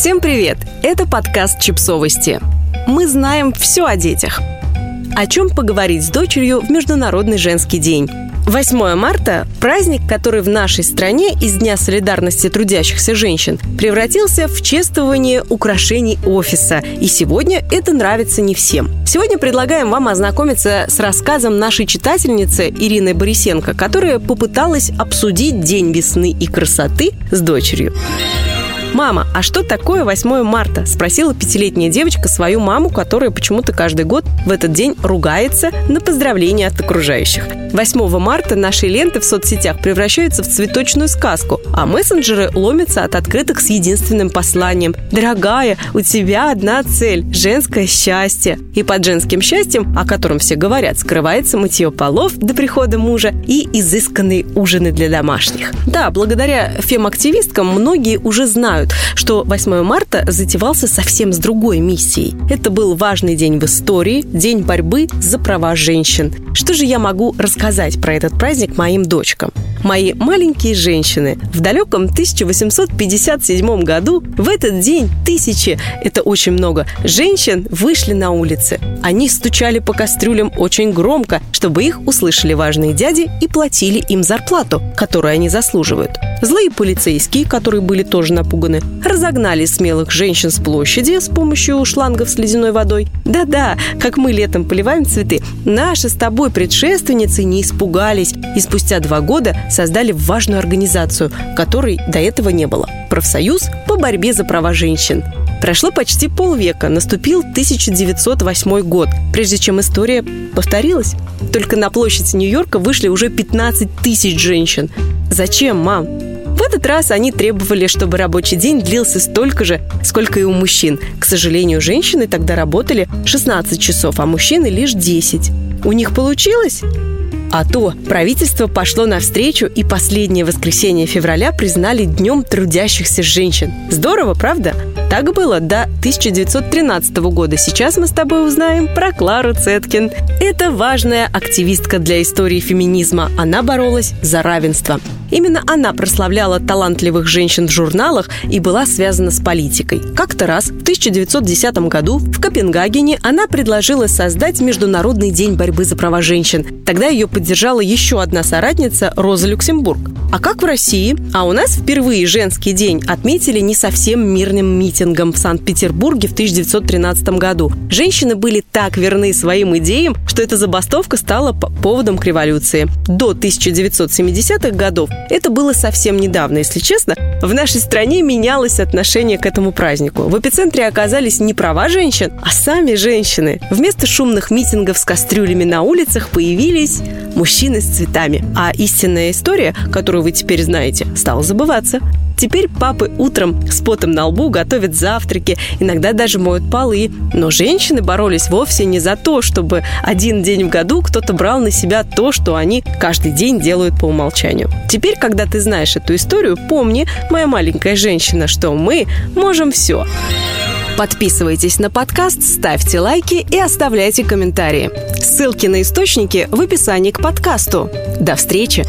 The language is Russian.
Всем привет! Это подкаст «Чипсовости». Мы знаем все о детях. О чем поговорить с дочерью в Международный женский день. 8 марта – праздник, который в нашей стране из Дня солидарности трудящихся женщин превратился в чествование украшений офиса. И сегодня это нравится не всем. Сегодня предлагаем вам ознакомиться с рассказом нашей читательницы Ирины Борисенко, которая попыталась обсудить День весны и красоты с дочерью. «Мама, а что такое 8 марта?» – спросила пятилетняя девочка свою маму, которая почему-то каждый год в этот день ругается на поздравления от окружающих. 8 марта наши ленты в соцсетях превращаются в цветочную сказку, а мессенджеры ломятся от открыток с единственным посланием «Дорогая, у тебя одна цель – женское счастье». И под женским счастьем, о котором все говорят, скрывается мытье полов до прихода мужа и изысканные ужины для домашних. Да, благодаря фем-активисткам многие уже знают, что 8 марта затевался совсем с другой миссией. Это был важный день в истории, день борьбы за права женщин. Что же я могу рассказать про этот праздник моим дочкам? Мои маленькие женщины. В далеком 1857 году в этот день тысячи, это очень много, женщин вышли на улицы. Они стучали по кастрюлям очень громко, чтобы их услышали важные дяди и платили им зарплату, которую они заслуживают. Злые полицейские, которые были тоже напуганы, разогнали смелых женщин с площади с помощью шлангов с ледяной водой. Да-да, как мы летом поливаем цветы, наши с тобой предшественницы не испугались и спустя два года создали важную организацию, которой до этого не было – профсоюз по борьбе за права женщин. Прошло почти полвека, наступил 1908 год, прежде чем история повторилась. Только на площадь Нью-Йорка вышли уже 15 тысяч женщин. Зачем, мам? В этот раз они требовали, чтобы рабочий день длился столько же, сколько и у мужчин. К сожалению, женщины тогда работали 16 часов, а мужчины лишь 10. У них получилось? А то правительство пошло навстречу и последнее воскресенье февраля признали Днем трудящихся женщин. Здорово, правда? Так было до 1913 года. Сейчас мы с тобой узнаем про Клару Цеткин. Это важная активистка для истории феминизма. Она боролась за равенство. Именно она прославляла талантливых женщин в журналах и была связана с политикой. Как-то раз, в 1910 году, в Копенгагене она предложила создать Международный день борьбы за права женщин. Тогда ее поддержала еще одна соратница Роза Люксембург. А как в России? А у нас впервые женский день отметили не совсем мирным митингом в Санкт-Петербурге в 1913 году. Женщины были так верны своим идеям, что эта забастовка стала поводом к революции. До 1970-х годов это было совсем недавно, если честно. В нашей стране менялось отношение к этому празднику. В эпицентре оказались не права женщин, а сами женщины. Вместо шумных митингов с кастрюлями на улицах появились мужчины с цветами. А истинная история, которую вы теперь знаете, стала забываться. Теперь папы утром с потом на лбу готовят завтраки, иногда даже моют полы. Но женщины боролись вовсе не за то, чтобы один день в году кто-то брал на себя то, что они каждый день делают по умолчанию. Теперь, когда ты знаешь эту историю, помни, моя маленькая женщина, что мы можем все. Подписывайтесь на подкаст, ставьте лайки и оставляйте комментарии. Ссылки на источники в описании к подкасту. До встречи!